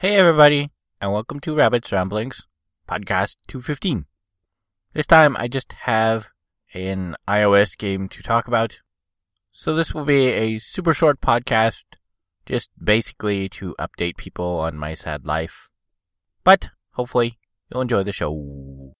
Hey everybody, and welcome to Rabbit's Ramblings, podcast 215. This time I just have an iOS game to talk about. So this will be a super short podcast, just basically to update people on my sad life. But hopefully you'll enjoy the show.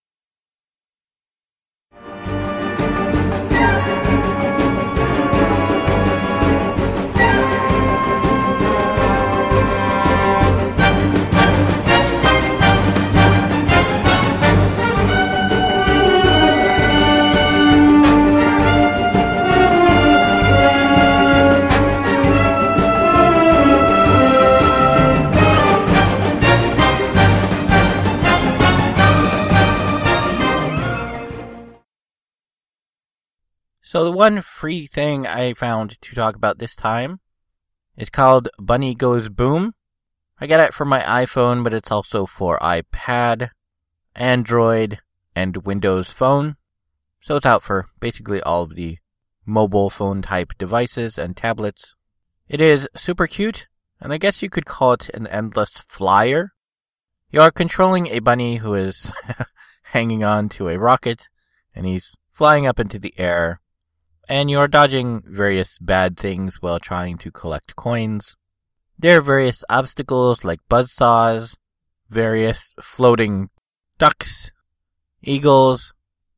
So the one free thing I found to talk about this time is called Bunny Goes Boom. I got it for my iPhone, but it's also for iPad, Android, and Windows Phone. So it's out for basically all of the mobile phone type devices and tablets. It is super cute, and I guess you could call it an endless flyer. You are controlling a bunny who is hanging on to a rocket, and he's flying up into the air and you're dodging various bad things while trying to collect coins. There are various obstacles like buzzsaws, various floating ducks, eagles,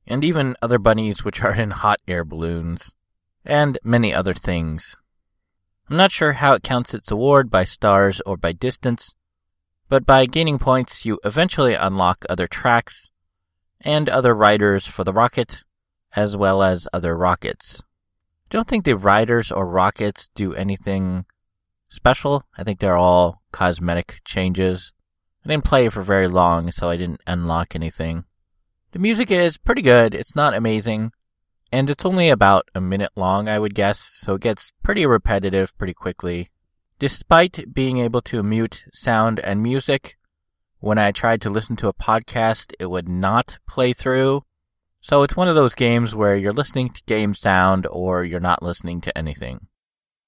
and even other bunnies which are in hot air balloons, and many other things. I'm not sure how it counts its award by stars or by distance, but by gaining points you eventually unlock other tracks and other riders for the rocket, as well as other rockets. Don't think the riders or rockets do anything special. I think they're all cosmetic changes. I didn't play for very long, so I didn't unlock anything. The music is pretty good. It's not amazing. And it's only about a minute long, I would guess, so it gets pretty repetitive pretty quickly. Despite being able to mute sound and music, when I tried to listen to a podcast, it would not play through. So it's one of those games where you're listening to game sound or you're not listening to anything.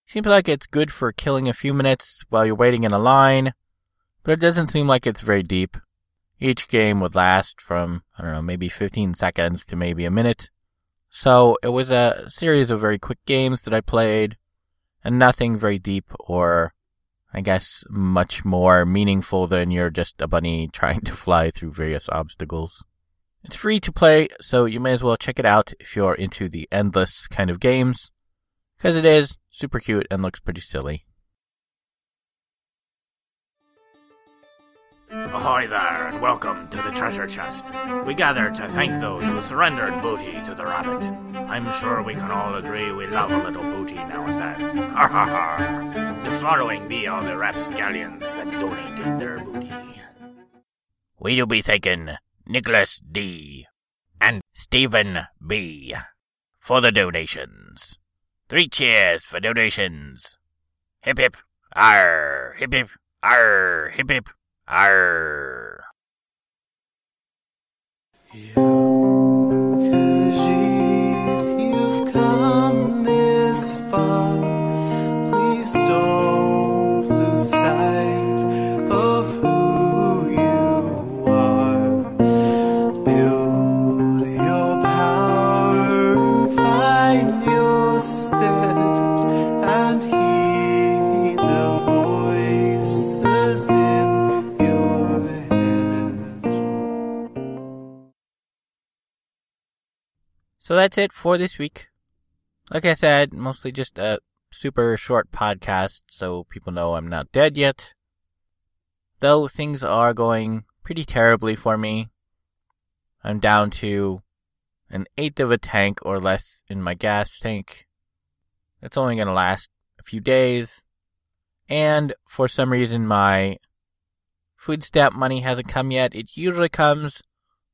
Seems like it's good for killing a few minutes while you're waiting in a line, but it doesn't seem like it's very deep. Each game would last from, I don't know, maybe 15 seconds to maybe a minute. So it was a series of very quick games that I played, and nothing very deep or, I guess, much more meaningful than you're just a bunny trying to fly through various obstacles. It's free to play, so you may as well check it out if you're into the endless kind of games, because it is super cute and looks pretty silly. Ahoy there, and welcome to the treasure chest. We gather to thank those who surrendered booty to the rabbit. I'm sure we can all agree we love a little booty now and then. Ha ha ha! The following be all the rapscallions that donated their booty. We do be thanking Nicholas D. and Stephen B. for the donations. Three cheers for donations. Hip hip, arr, hip hip, arr, hip hip, arr. you've So that's it for this week. Like I said, mostly just a super short podcast so people know I'm not dead yet. Though things are going pretty terribly for me. I'm down to an eighth of a tank or less in my gas tank. It's only going to last a few days. And for some reason, my food stamp money hasn't come yet. It usually comes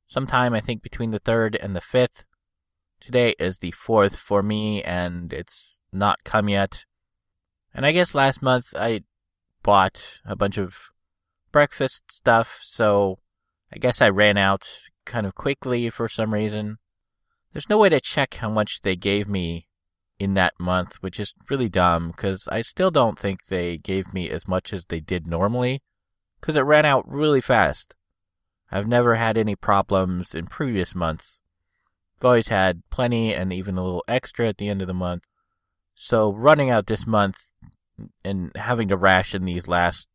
sometime, I think, between the 3rd and the 5th. Today is the 4th for me, and it's not come yet. And I guess last month I bought a bunch of breakfast stuff, so I guess I ran out kind of quickly for some reason. There's no way to check how much they gave me in that month, which is really dumb because I still don't think they gave me as much as they did normally. because it ran out really fast. I've never had any problems in previous months. I've always had plenty and even a little extra at the end of the month. So running out this month and having to ration these last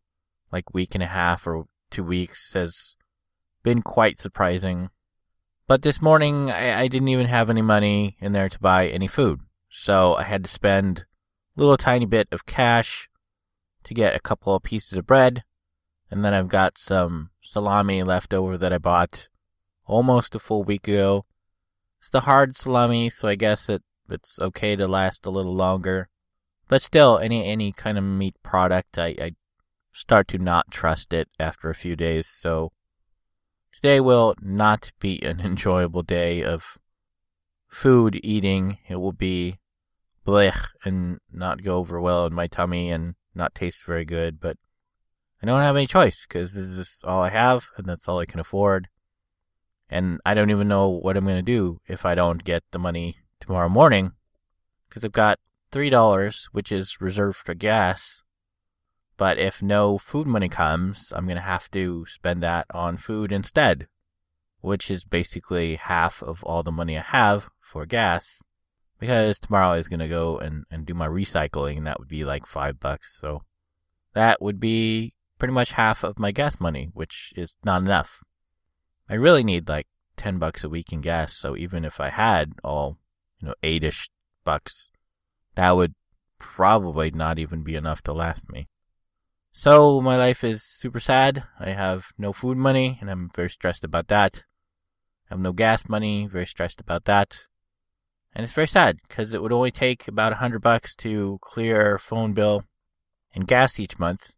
like week and a half or two weeks has been quite surprising. But this morning I, I didn't even have any money in there to buy any food. So I had to spend a little tiny bit of cash to get a couple of pieces of bread. And then I've got some salami left over that I bought almost a full week ago. It's the hard salami, so I guess it, it's okay to last a little longer. But still, any any kind of meat product, I, I start to not trust it after a few days. So today will not be an enjoyable day of food eating. It will be blech and not go over well in my tummy and not taste very good. But I don't have any choice because this is all I have and that's all I can afford. And I don't even know what I'm going to do if I don't get the money tomorrow morning because I've got $3, which is reserved for gas. But if no food money comes, I'm going to have to spend that on food instead, which is basically half of all the money I have for gas because tomorrow I was going to go and, and do my recycling and that would be like five bucks. So that would be pretty much half of my gas money, which is not enough. I really need like 10 bucks a week in gas. So even if I had all, you know, eight-ish bucks, that would probably not even be enough to last me. So my life is super sad. I have no food money and I'm very stressed about that. I have no gas money, very stressed about that. And it's very sad because it would only take about a hundred bucks to clear phone bill and gas each month.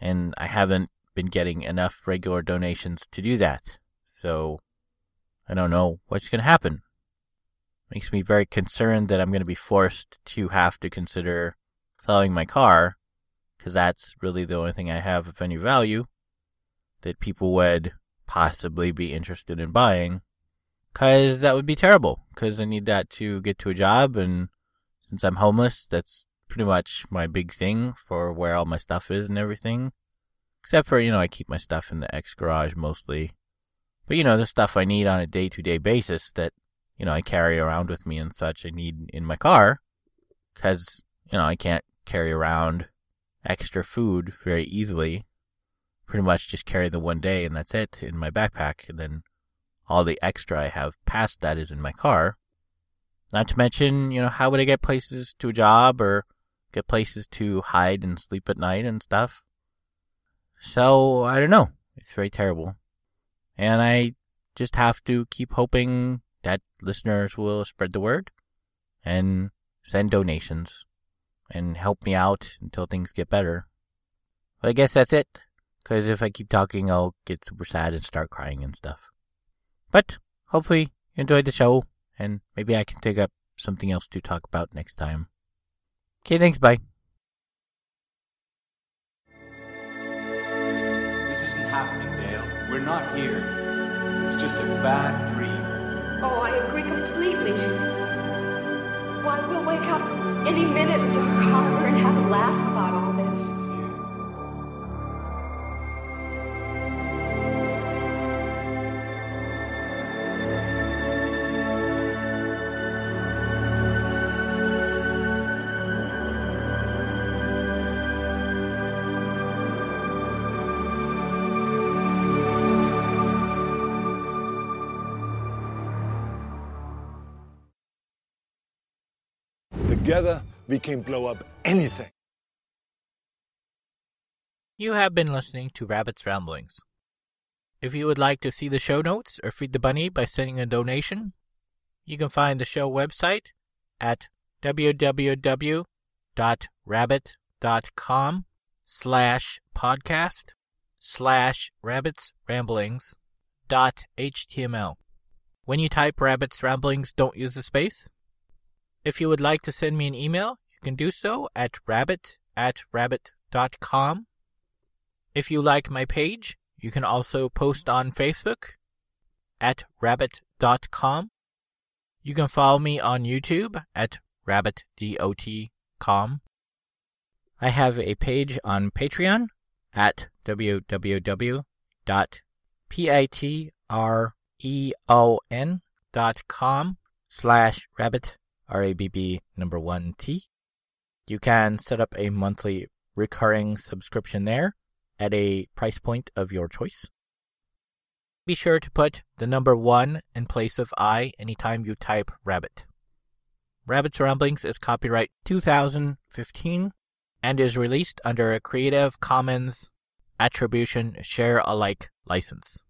And I haven't been getting enough regular donations to do that. So I don't know what's going to happen. Makes me very concerned that I'm going to be forced to have to consider selling my car because that's really the only thing I have of any value that people would possibly be interested in buying because that would be terrible because I need that to get to a job and since I'm homeless that's pretty much my big thing for where all my stuff is and everything except for you know I keep my stuff in the X garage mostly but you know the stuff I need on a day to day basis that you know I carry around with me and such I need in my car because you know I can't carry around extra food very easily pretty much just carry the one day and that's it in my backpack and then all the extra I have past that is in my car. Not to mention, you know, how would I get places to a job or get places to hide and sleep at night and stuff? So, I don't know. It's very terrible. And I just have to keep hoping that listeners will spread the word and send donations and help me out until things get better. But I guess that's it. Because if I keep talking, I'll get super sad and start crying and stuff. But hopefully you enjoyed the show, and maybe I can take up something else to talk about next time. Okay, thanks, bye. Not here. It's just a bad dream. Oh, I agree completely. Why, we'll wake up any minute Dark Harbor and have a laugh Together, we can blow up anything. You have been listening to Rabbit's Ramblings. If you would like to see the show notes or feed the bunny by sending a donation, you can find the show website at www.rabbit.com slash podcast slash rabbits ramblings dot html. When you type rabbits ramblings, don't use a space. If you would like to send me an email, you can do so at rabbit at rabbit.com. If you like my page, you can also post on Facebook at rabbit.com. You can follow me on YouTube at rabbitdot.com. I have a page on Patreon at www.patreon.com slash rabbit, R-A-B-B number one T. You can set up a monthly recurring subscription there at a price point of your choice. Be sure to put the number one in place of I anytime you type rabbit. Rabbit's Ramblings is copyright 2015 and is released under a Creative Commons Attribution Share Alike license.